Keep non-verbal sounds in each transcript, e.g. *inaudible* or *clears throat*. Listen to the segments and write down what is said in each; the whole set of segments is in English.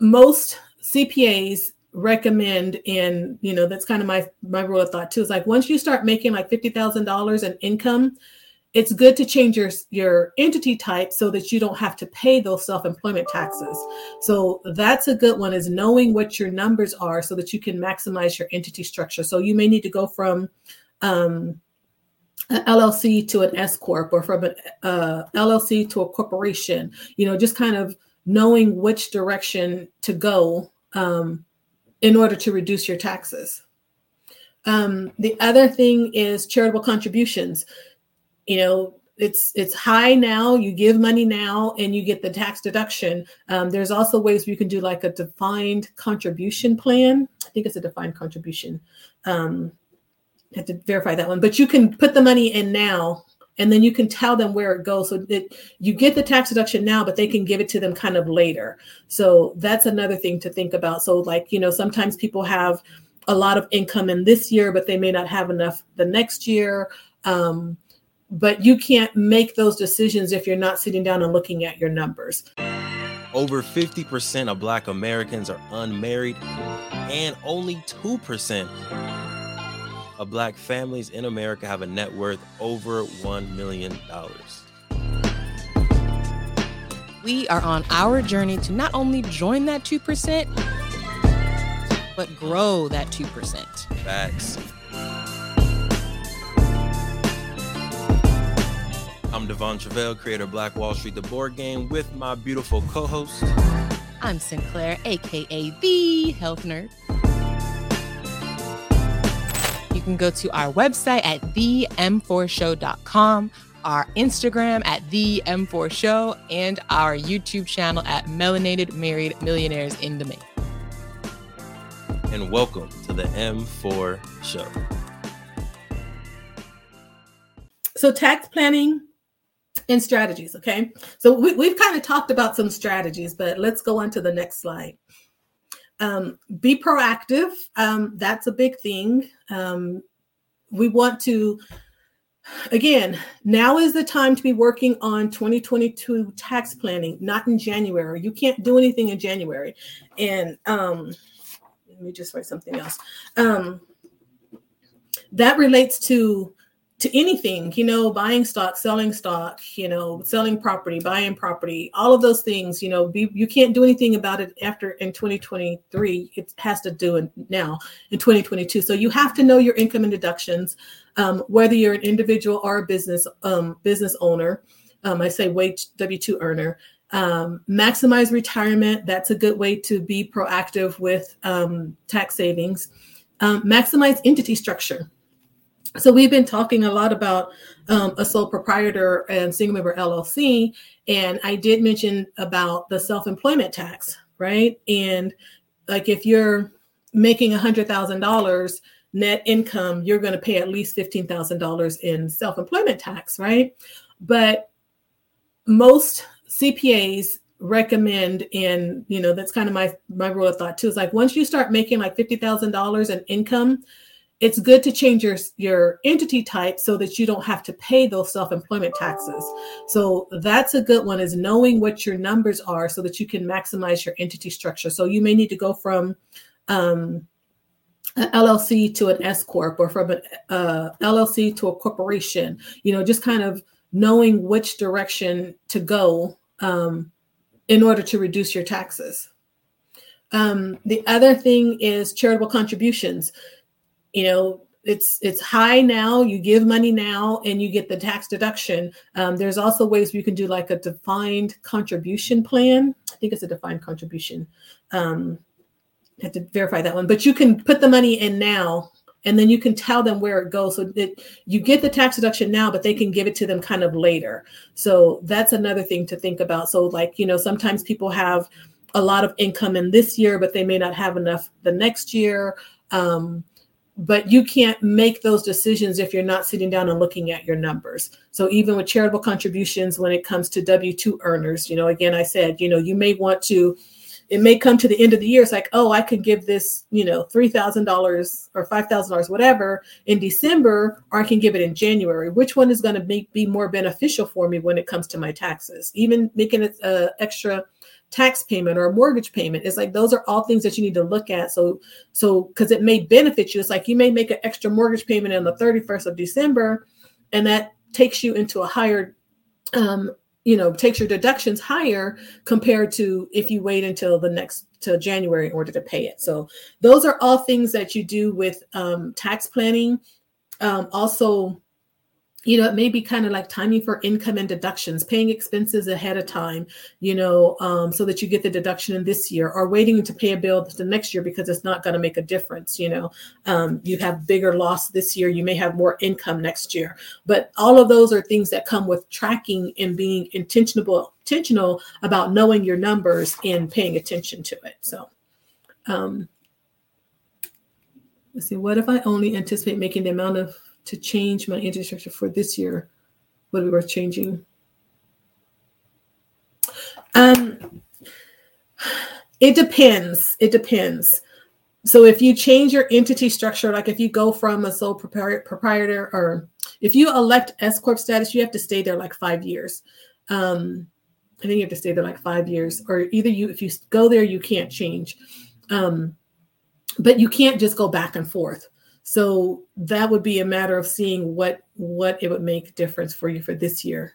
most CPAs recommend and you know that's kind of my my rule of thought too is like once you start making like $50,000 in income it's good to change your your entity type so that you don't have to pay those self-employment taxes so that's a good one is knowing what your numbers are so that you can maximize your entity structure so you may need to go from um, an LLC to an S corp or from an uh, LLC to a corporation. You know, just kind of knowing which direction to go um, in order to reduce your taxes. Um, the other thing is charitable contributions. You know, it's it's high now. You give money now, and you get the tax deduction. Um, there's also ways you can do like a defined contribution plan. I think it's a defined contribution. Um, have to verify that one, but you can put the money in now and then you can tell them where it goes. So that you get the tax deduction now but they can give it to them kind of later. So that's another thing to think about. So like you know sometimes people have a lot of income in this year but they may not have enough the next year. Um, but you can't make those decisions if you're not sitting down and looking at your numbers. Over 50% of black americans are unmarried and only 2% of black families in America have a net worth over $1 million. We are on our journey to not only join that 2%, but grow that 2%. Facts. I'm Devon Travell, creator of Black Wall Street, the board game, with my beautiful co host. I'm Sinclair, aka the health nerd. You can go to our website at them4show.com, our Instagram at the M4 Show, and our YouTube channel at Melanated Married Millionaires in the Making. And welcome to the M4 Show. So, tax planning and strategies. Okay. So, we, we've kind of talked about some strategies, but let's go on to the next slide. Um, be proactive. Um, that's a big thing. Um, we want to, again, now is the time to be working on 2022 tax planning, not in January. You can't do anything in January. And um, let me just write something else. Um, that relates to to anything, you know, buying stock, selling stock, you know, selling property, buying property, all of those things, you know, be, you can't do anything about it after in 2023. It has to do it now in 2022. So you have to know your income and deductions, um, whether you're an individual or a business um, business owner. Um, I say wage W two earner. Um, maximize retirement. That's a good way to be proactive with um, tax savings. Um, maximize entity structure so we've been talking a lot about um, a sole proprietor and single member LLC, and I did mention about the self-employment tax, right? And like if you're making a hundred thousand dollars net income, you're going to pay at least fifteen thousand dollars in self-employment tax, right? But most CPAs recommend and you know that's kind of my my rule of thought too is like once you start making like fifty thousand dollars in income it's good to change your your entity type so that you don't have to pay those self-employment taxes so that's a good one is knowing what your numbers are so that you can maximize your entity structure so you may need to go from um, an LLC to an S corp or from an uh, LLC to a corporation. You know, just kind of knowing which direction to go um, in order to reduce your taxes. Um, the other thing is charitable contributions you know it's it's high now you give money now and you get the tax deduction. Um, there's also ways you can do like a defined contribution plan. I think it's a defined contribution. Um, I have to verify that one. But you can put the money in now and then you can tell them where it goes. So that you get the tax deduction now but they can give it to them kind of later. So that's another thing to think about. So like you know sometimes people have a lot of income in this year but they may not have enough the next year. Um, but you can't make those decisions if you're not sitting down and looking at your numbers. So even with charitable contributions, when it comes to W two earners, you know, again, I said, you know, you may want to. It may come to the end of the year. It's like, oh, I can give this, you know, three thousand dollars or five thousand dollars, whatever, in December, or I can give it in January. Which one is going to be more beneficial for me when it comes to my taxes? Even making it uh, extra tax payment or a mortgage payment. It's like those are all things that you need to look at. So, so because it may benefit you. It's like you may make an extra mortgage payment on the 31st of December, and that takes you into a higher um, you know takes your deductions higher compared to if you wait until the next till January in order to pay it. So those are all things that you do with um, tax planning. Um, also, you know, it may be kind of like timing for income and deductions, paying expenses ahead of time, you know, um, so that you get the deduction in this year, or waiting to pay a bill the next year because it's not going to make a difference. You know, um, you have bigger loss this year, you may have more income next year, but all of those are things that come with tracking and being intentional, intentional about knowing your numbers and paying attention to it. So, um, let's see. What if I only anticipate making the amount of to change my entity structure for this year? Would be worth changing? Um, it depends. It depends. So if you change your entity structure, like if you go from a sole proprietor or if you elect S corp status, you have to stay there like five years. Um, I think you have to stay there like five years, or either you, if you go there, you can't change. Um, but you can't just go back and forth. So that would be a matter of seeing what what it would make difference for you for this year.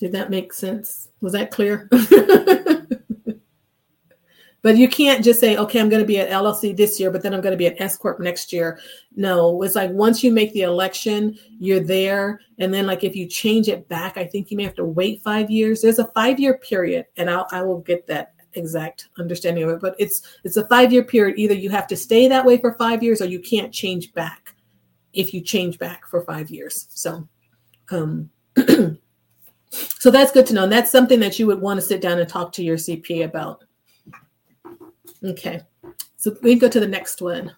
Did that make sense? Was that clear? *laughs* but you can't just say, okay, I'm going to be at LLC this year, but then I'm going to be at S corp next year. No, it's like once you make the election, you're there, and then like if you change it back, I think you may have to wait five years. There's a five year period, and I'll I will get that exact understanding of it, but it's it's a five year period. Either you have to stay that way for five years, or you can't change back if you change back for five years. So, um, *clears throat* so that's good to know. And that's something that you would want to sit down and talk to your CPA about. Okay, so we go to the next one.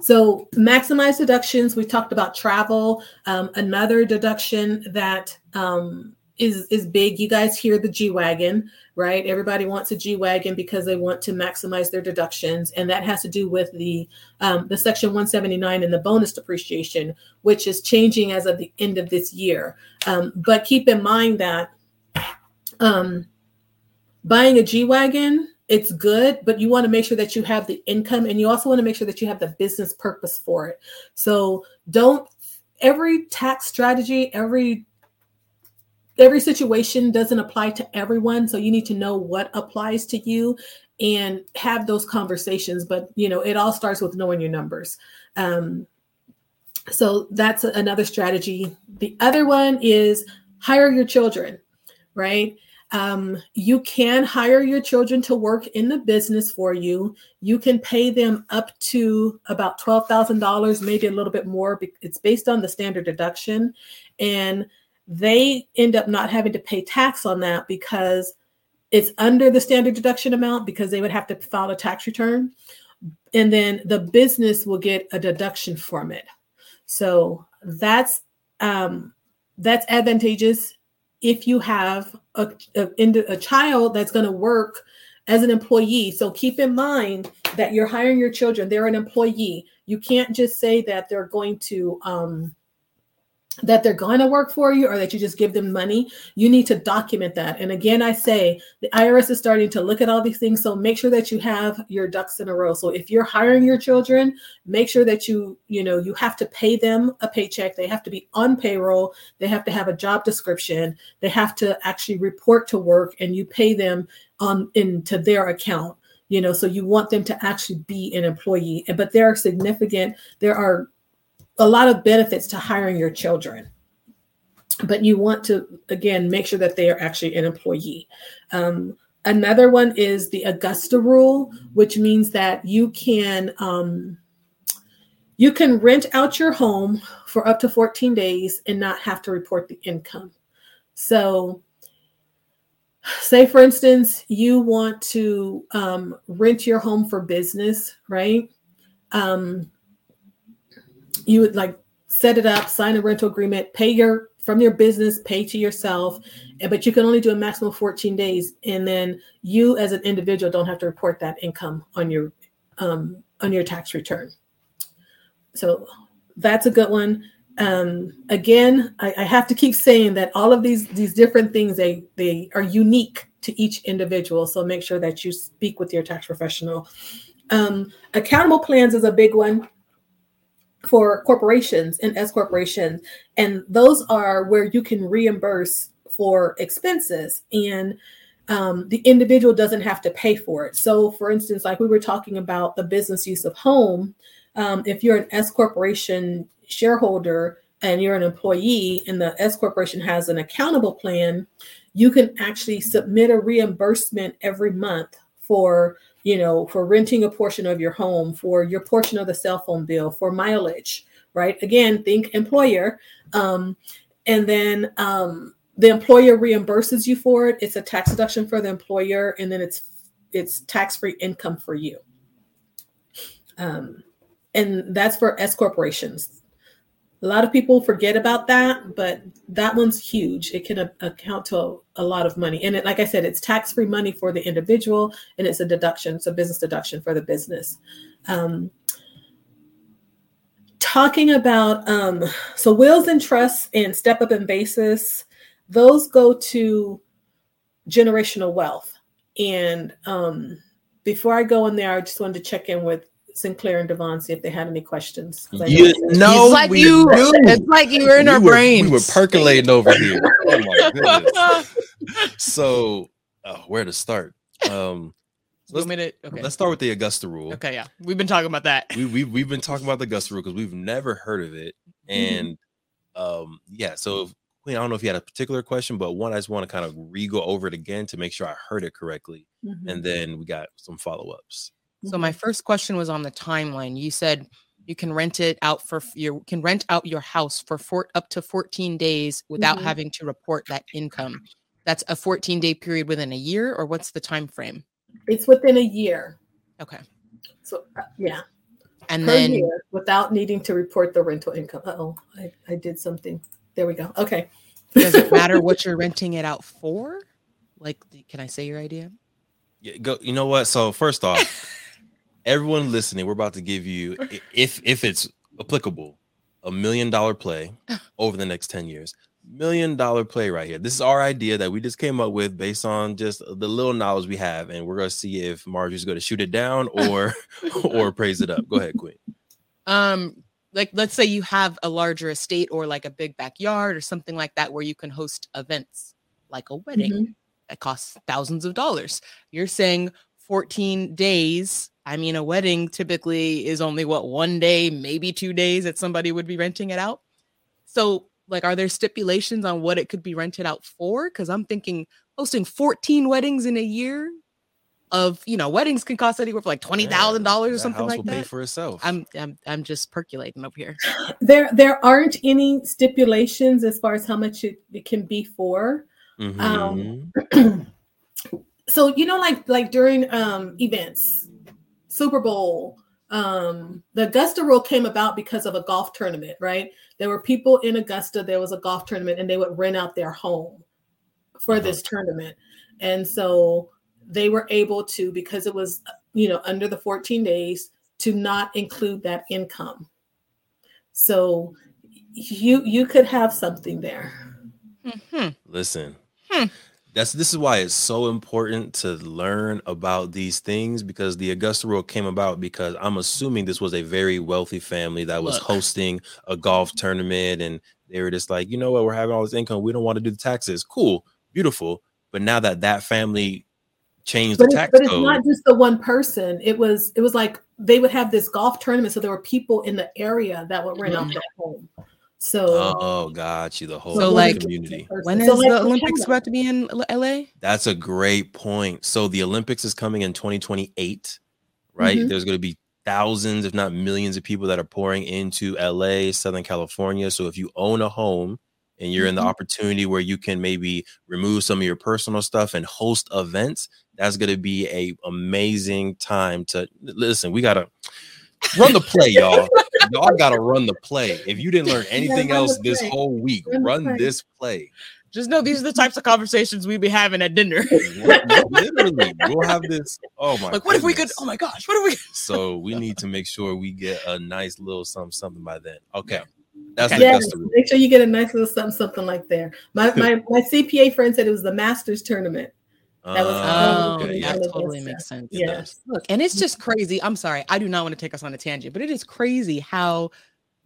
So maximize deductions. We talked about travel. Um, another deduction that um, is is big. You guys hear the G wagon, right? Everybody wants a G wagon because they want to maximize their deductions, and that has to do with the um, the Section 179 and the bonus depreciation, which is changing as of the end of this year. Um, but keep in mind that um, buying a G wagon it's good, but you want to make sure that you have the income and you also want to make sure that you have the business purpose for it. So don't every tax strategy, every every situation doesn't apply to everyone so you need to know what applies to you and have those conversations but you know it all starts with knowing your numbers um, so that's another strategy the other one is hire your children right um, you can hire your children to work in the business for you. You can pay them up to about $12,000, maybe a little bit more. It's based on the standard deduction. And they end up not having to pay tax on that because it's under the standard deduction amount because they would have to file a tax return. And then the business will get a deduction from it. So that's um, that's advantageous if you have a, a, a child that's going to work as an employee. So keep in mind that you're hiring your children; they're an employee. You can't just say that they're going to um, that they're going to work for you or that you just give them money, you need to document that. And again, I say the IRS is starting to look at all these things. So make sure that you have your ducks in a row. So if you're hiring your children, make sure that you, you know, you have to pay them a paycheck. They have to be on payroll. They have to have a job description. They have to actually report to work and you pay them on into their account you know so you want them to actually be an employee but there are significant there are a lot of benefits to hiring your children but you want to again make sure that they are actually an employee. Um, another one is the augusta rule which means that you can um, you can rent out your home for up to 14 days and not have to report the income. So say for instance you want to um, rent your home for business right? Um, you would like set it up, sign a rental agreement, pay your from your business, pay to yourself, but you can only do a maximum of 14 days, and then you as an individual don't have to report that income on your um, on your tax return. So that's a good one. um, again, I, I, have to keep saying that all of these these different things they they are unique to each individual. So make sure that you speak with your tax professional. Um, accountable plans is a big one for corporations and S corporations, and those are where you can reimburse for expenses and um, the individual doesn't have to pay for it. So, for instance, like we were talking about the business use of home, um, if you're an S corporation shareholder and you're an employee and the S corporation has an accountable plan, you can actually submit a reimbursement every month for you know for renting a portion of your home for your portion of the cell phone bill for mileage right? Again think employer um, and then um, the employer reimburses you for it. It's a tax deduction for the employer and then it's it's tax-free income for you. Um, and that's for s corporations a lot of people forget about that but that one's huge. It can a- account to a, a, lot of money. And it, like i said it's tax-free money for the individual and it's a deduction a business deduction for the business. Um, talking about um, so wills and trusts and step up and basis those go to generational wealth. And um, before I go in there, I just wanted to check in with Sinclair and Devon, see if they had any questions. You know, it's like you, knew. it's like you were in we our were, brains. We were percolating over here. Oh my *laughs* goodness. so, oh, where to start? Um, let's, okay. let's start with the Augusta rule. Okay, yeah, we've been talking about that. We, we we've been talking about the Augusta rule because we've never heard of it, mm-hmm. and mm-hmm. um, yeah. So Queen, I don't know if you had a particular question, but one, I just want to kind of re go over it again to make sure I heard it correctly. Mm-hmm. And then we got some follow ups. So, my first question was on the timeline. You said you can rent it out for you can rent out your house for four, up to 14 days without mm-hmm. having to report that income. That's a 14 day period within a year, or what's the time frame? It's within a year. Okay. So, uh, yeah. And per then without needing to report the rental income. oh, I, I did something. There we go. Okay. Does it matter *laughs* what you're renting it out for? Like, can I say your idea? Yeah, go. You know what? So first off, *laughs* everyone listening, we're about to give you, *laughs* if if it's applicable, a million dollar play *laughs* over the next ten years. Million dollar play right here. This is our idea that we just came up with based on just the little knowledge we have, and we're gonna see if Marjorie's gonna shoot it down *laughs* or or praise it up. Go ahead, Queen. Um, like let's say you have a larger estate or like a big backyard or something like that where you can host events like a wedding mm-hmm. that costs thousands of dollars you're saying 14 days i mean a wedding typically is only what one day maybe two days that somebody would be renting it out so like are there stipulations on what it could be rented out for because i'm thinking hosting 14 weddings in a year of you know weddings can cost anywhere from like twenty thousand dollars or something like that. Pay for itself. I'm I'm I'm just percolating up here. *laughs* There there aren't any stipulations as far as how much it, it can be for. Mm-hmm. Um, *clears throat* *clears throat* so you know, like like during um, events, Super Bowl, um, the Augusta rule came about because of a golf tournament, right? There were people in Augusta. There was a golf tournament, and they would rent out their home for uh-huh. this tournament, and so they were able to because it was you know under the 14 days to not include that income so you you could have something there mm-hmm. listen hmm. That's this is why it's so important to learn about these things because the augusta rule came about because i'm assuming this was a very wealthy family that was Look. hosting a golf tournament and they were just like you know what we're having all this income we don't want to do the taxes cool beautiful but now that that family change the tax but it's not just the one person. It was it was like they would have this golf tournament, so there were people in the area that would rent mm-hmm. out their home. So oh, got you the whole so like community. When is so like the Olympics about to be in LA? That's a great point. So the Olympics is coming in 2028, right? Mm-hmm. There's going to be thousands, if not millions, of people that are pouring into LA, Southern California. So if you own a home and you're mm-hmm. in the mm-hmm. opportunity where you can maybe remove some of your personal stuff and host events, that's going to be a amazing time to listen. We got to run the play, y'all. *laughs* y'all got to run the play. If you didn't learn anything else this whole week, run, run this play. Just know these are the types of conversations we be having at dinner. Literally, we'll have this. Oh my! Like, what goodness. if we could? Oh my gosh! What if we? so we need to make sure we get a nice little something, something by then. Okay. That's, Okay. the, Yes, that's the make sure you get a nice little something, something like there. My my my CPA friend said it was the Masters tournament. That was- Oh, okay, yeah. that yeah. totally makes sense. It Yes. Look, and it's mm-hmm. just crazy. I'm sorry. I do not want to take us on a tangent, but it is crazy how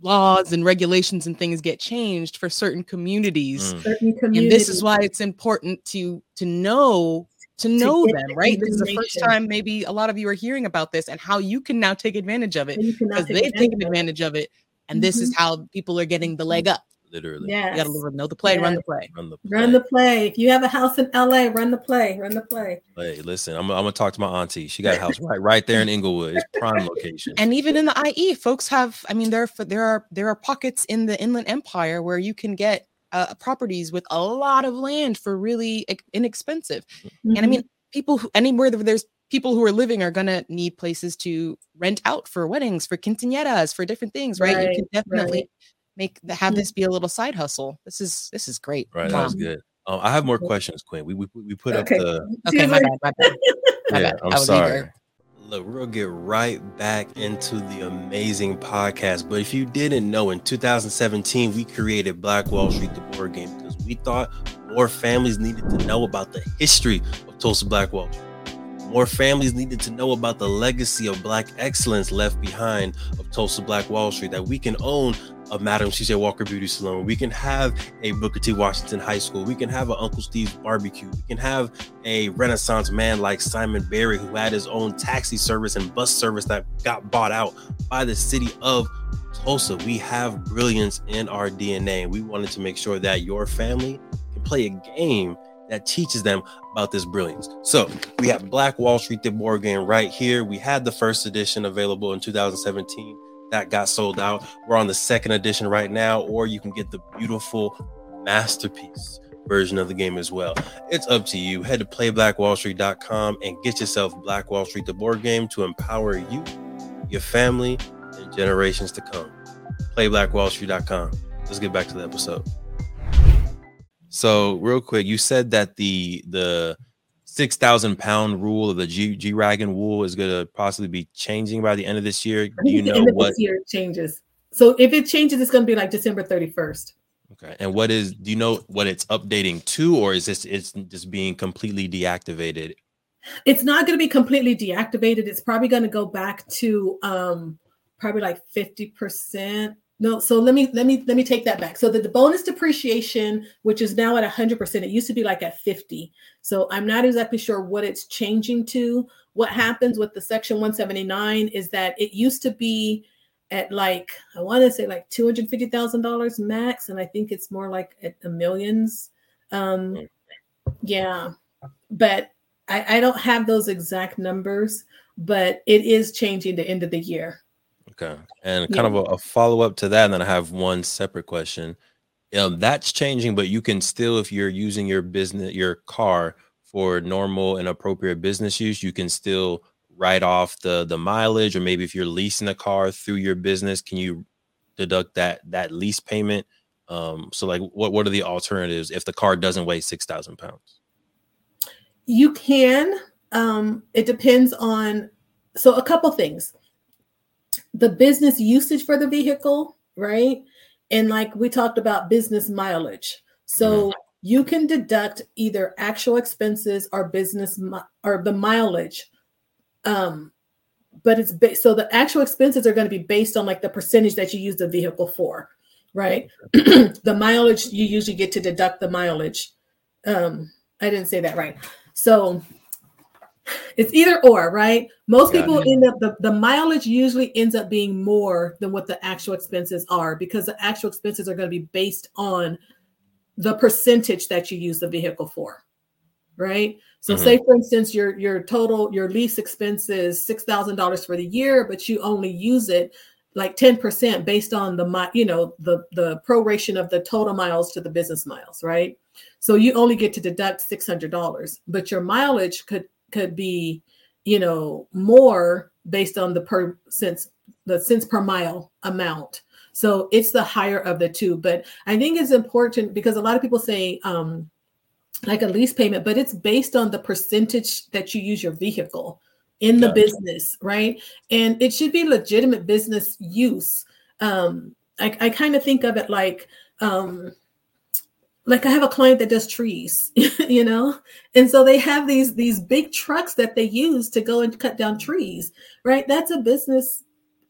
laws and regulations and things get changed for certain communities. Mm. Certain And this is why it's important to to know to know get them, the right? This is the first time maybe a lot of you are hearing about this and how you can now take advantage of it because they've taken advantage advantage of it. And this is mm-hmm. how people are getting the leg mm-hmm. up. Of Literally. it. You gotta live- know the play, run the play. Run the Run the play. If you have a house in LA, run the play. Run the play. play. Listen, I'm, I'm gonna talk to my auntie. She got a house *laughs* right right there in Inglewood. It's prime location. And even in the IE, folks have. I mean, there are there are there are pockets in the Inland Empire where you can get uh, properties with a lot of land for really ex- inexpensive. And I Mhm. mean, people who anywhere there's people who are living are gonna need places to rent out for weddings, for quinceañeras, for different things, right? you Right, can definitely right. Make the, have Mhm. this be a little side hustle. This is this is great. Right, Wow. that was good. Um, I have more questions, Quinn. We we, we put Okay. up the Okay, my bad, my bad. My yeah, bad. I'm was sorry. Look, we'll get right back into the amazing podcast. But if you didn't know, in 2017, we created Black Wall Street, the board game, because we thought more families needed to know about the history of Tulsa Black Wall Street. More families needed to know about the legacy of Black excellence left behind of Tulsa Black Wall Street. That we can own a Madam C.J. Walker Beauty Salon. We can have a Booker T. Washington High School. We can have an Uncle Steve's Barbecue. We can have a Renaissance man like Simon Berry, who had his own taxi service and bus service that got bought out by the city of Tulsa. We have brilliance in our DNA. We wanted to make sure that your family can play a game that teaches them about this brilliance. So we have Black Wall Street, the board game right here. We had the first edition available in 2017 that got sold out. We're on the second edition right now, or you can get the beautiful masterpiece version of the game as well. It's up to you. Head to playblackwallstreet.com and get yourself Black Wall Street, the board game, to empower you, your family, and generations to come. Playblackwallstreet.com. Let's get back to the episode. So, real quick, you said that the the six thousand pound rule of the G G Wagon wool is going to possibly be changing by the end of this year. Do you know what? this year it changes. So if it changes, it's going to be like December 31st. Okay, and what is? Do you know what it's updating to, or is this it's just being completely deactivated? It's not going to be completely deactivated. It's probably going to go back to um probably like 50%. No, so let me let me let me take that back. So the, the bonus depreciation, which is now at 100%, it used to be like at 50. So I'm not exactly sure what it's changing to. What happens with the section 179 is that it used to be at like I want to say like two hundred fifty thousand dollars max, and I think it's more like at the millions. Um, yeah, but I, I don't have those exact numbers, but it is changing the end of the year. Okay, and Yeah. kind of a, a follow up to that, and then I have one separate question. Um, that's changing, but you can still, if you're using your business, your car for normal and appropriate business use, you can still write off the the mileage, or maybe if you're leasing a car through your business, can you deduct that that lease payment? Um, so like, what what are the alternatives if the car doesn't weigh six thousand pounds? You can. Um, it depends on so a couple things. The business usage for the vehicle, right? And like we talked about business mileage. So you can deduct either actual expenses or business mi- or the mileage. Um, but it's ba- so the actual expenses are going to be based on like the percentage that you use the vehicle for, right? *clears throat* the mileage you usually get to deduct the mileage. Um, I didn't say that right. So it's either or, right? Most Got people it. end up the, the mileage usually ends up being more than what the actual expenses are because the actual expenses are going to be based on the percentage that you use the vehicle for. Right. So Mhm. say for instance your your total your lease expense is six thousand dollars for the year, but you only use it like 10% based on the you know the the proration of the total miles to the business miles, right? So you only get to deduct six hundred dollars, but your mileage could could be, you know, more based on the per cents the cents per mile amount. So it's the higher of the two. But I think it's important because a lot of people say um, like a lease payment, but it's based on the percentage that you use your vehicle in the Gotcha. business, right? And it should be legitimate business use. Um, I, I kind of think of it like um, like I have a client that does trees, *laughs* you know, and so they have these these big trucks that they use to go and cut down trees, right? That's a business.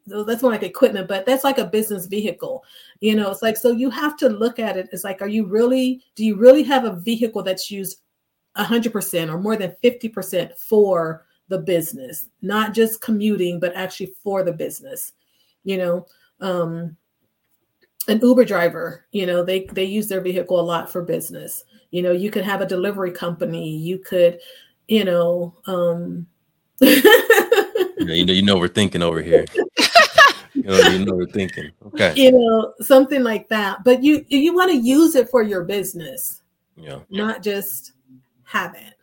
That's more like equipment, but that's like a business vehicle, you know. It's like so you have to look at it. It's like, are you really? Do you really have a vehicle that's used hundred percent or more than fifty percent for the business, not just commuting, but actually for the business, you know? Um, an Uber driver, you know, they they use their vehicle a lot for business. You know, you could have a delivery company. You could, you know, um you know, you know, we're thinking over here. *laughs* you know, you know, we're thinking. Okay. You know, something like that. But you you want to use it for your business. Yeah. Not just have it.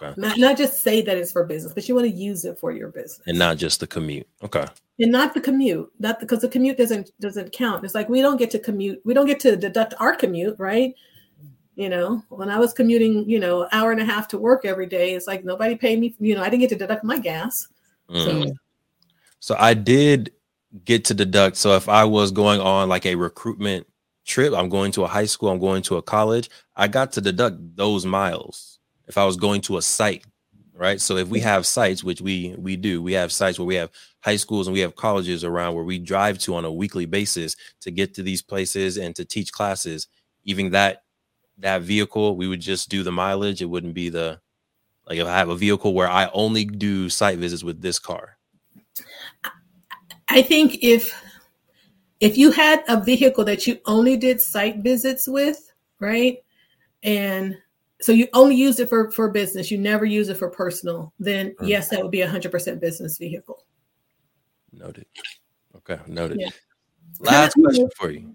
Okay. Not not just say that it's for business, but you want to use it for your business. And not just the commute. Okay and not the commute not because the commute doesn't doesn't count it's like we don't get to commute we don't get to deduct our commute right you know when i was commuting you know hour and a half to work every day it's like nobody paid me you know i didn't get to deduct my gas mm. so, so i did get to deduct so if i was going on like a recruitment trip i'm going to a high school i'm going to a college i got to deduct those miles if i was going to a site right? So if we have sites which we we do we have sites where we have high schools and we have colleges around where we drive to on a weekly basis to get to these places and to teach classes even that that vehicle we would just do the mileage. It wouldn't be the like if i have a vehicle where i only do site visits with this car. I think if if you had a vehicle that you only did site visits with right and so you only use it for for business you never use it for personal then mm-hmm. yes that would be a 100% business vehicle Noted. Okay, noted. Yeah. Last *laughs* question for you.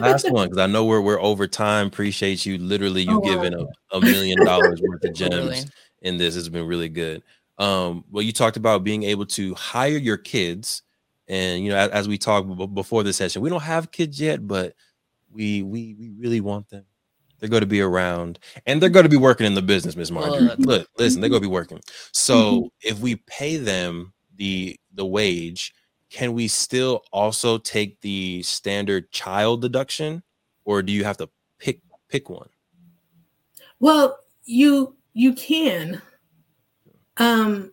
Last one, because I know we're we're over time. Appreciate you. Literally, you oh, giving wow. a, a million dollars worth of gems really? in this. It's been really good. Um, well, you talked about being able to hire your kids, and you know, as, as we talked b- before the session, we don't have kids yet, but we we we really want them. They're going to be around, and they're going to be working in the business, Miss Marjorie. Look, listen, they're going to be working. So mm-hmm. if we pay them the the wage, can we still also take the standard child deduction, or do you have to pick pick one? Well, you you can. Um,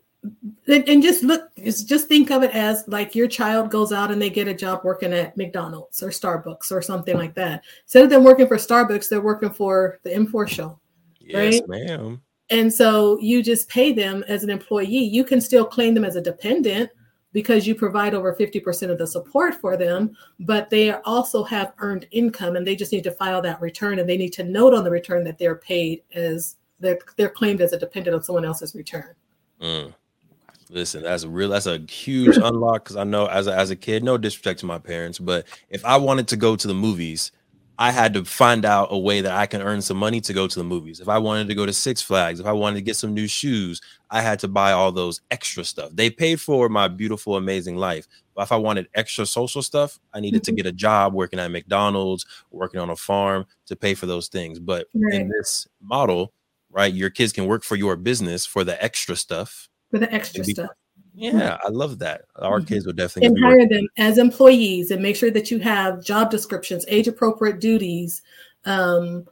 and just look just think of it as like your child goes out and they get a job working at mcdonald's or starbucks or something like that instead of them working for starbucks they're working for the m4 show yes right? ma'am and so you just pay them as an employee. You can still claim them as a dependent because you provide over 50% of the support for them, but they also have earned income and they just need to file that return and they need to note on the return that they're paid as they're, they're claimed as a dependent on someone else's return. Mm. Listen, that's a real that's a huge unlock because I know as a, as a kid, no disrespect to my parents, but if I wanted to go to the movies, I had to find out a way that I can earn some money to go to the movies. If I wanted to go to Six Flags, if I wanted to get some new shoes, I had to buy all those extra stuff. They paid for my beautiful, amazing life. But if I wanted extra social stuff, I needed mm-hmm. to get a job working at McDonald's, working on a farm to pay for those things. But right. in this model, right, your kids can work for your business for the extra stuff. For the extra be, stuff. Yeah, I love that. Our mm-hmm. kids would definitely and hire them as employees and make sure that you have job descriptions, age appropriate duties. Um,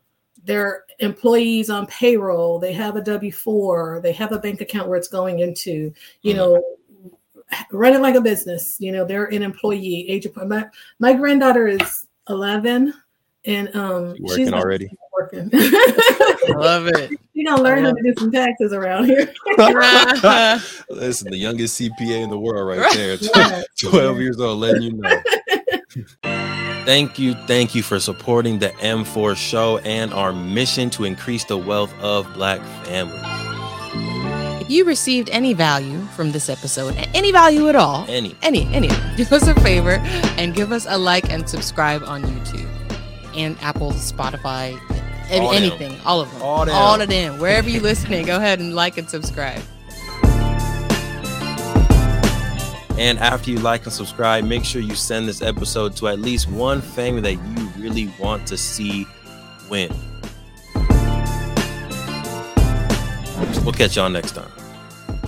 they're employees on payroll. They have a W four. They have a bank account where it's going into. You mm know, run it like a business. You know, they're an employee. Age of my my granddaughter is eleven, and um, working she's already working. Love it. *laughs* You're gonna learn how to do some taxes around here. *laughs* *laughs* Listen, the youngest CPA in the world, right there. Twelve years old, letting you know. Thank you, thank you for supporting the M4 show and our mission to increase the wealth of Black families. If you received any value from this episode, any value at all, any, any, any, do us a favor and give us a like and subscribe on YouTube and Apple, Spotify, all anything, them. all of them, all, them. all of them. Wherever you're listening, go ahead and like and subscribe. And after you like and subscribe, make sure you send this episode to at least one family that you really want to see win. We'll catch y'all next time.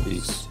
Peace.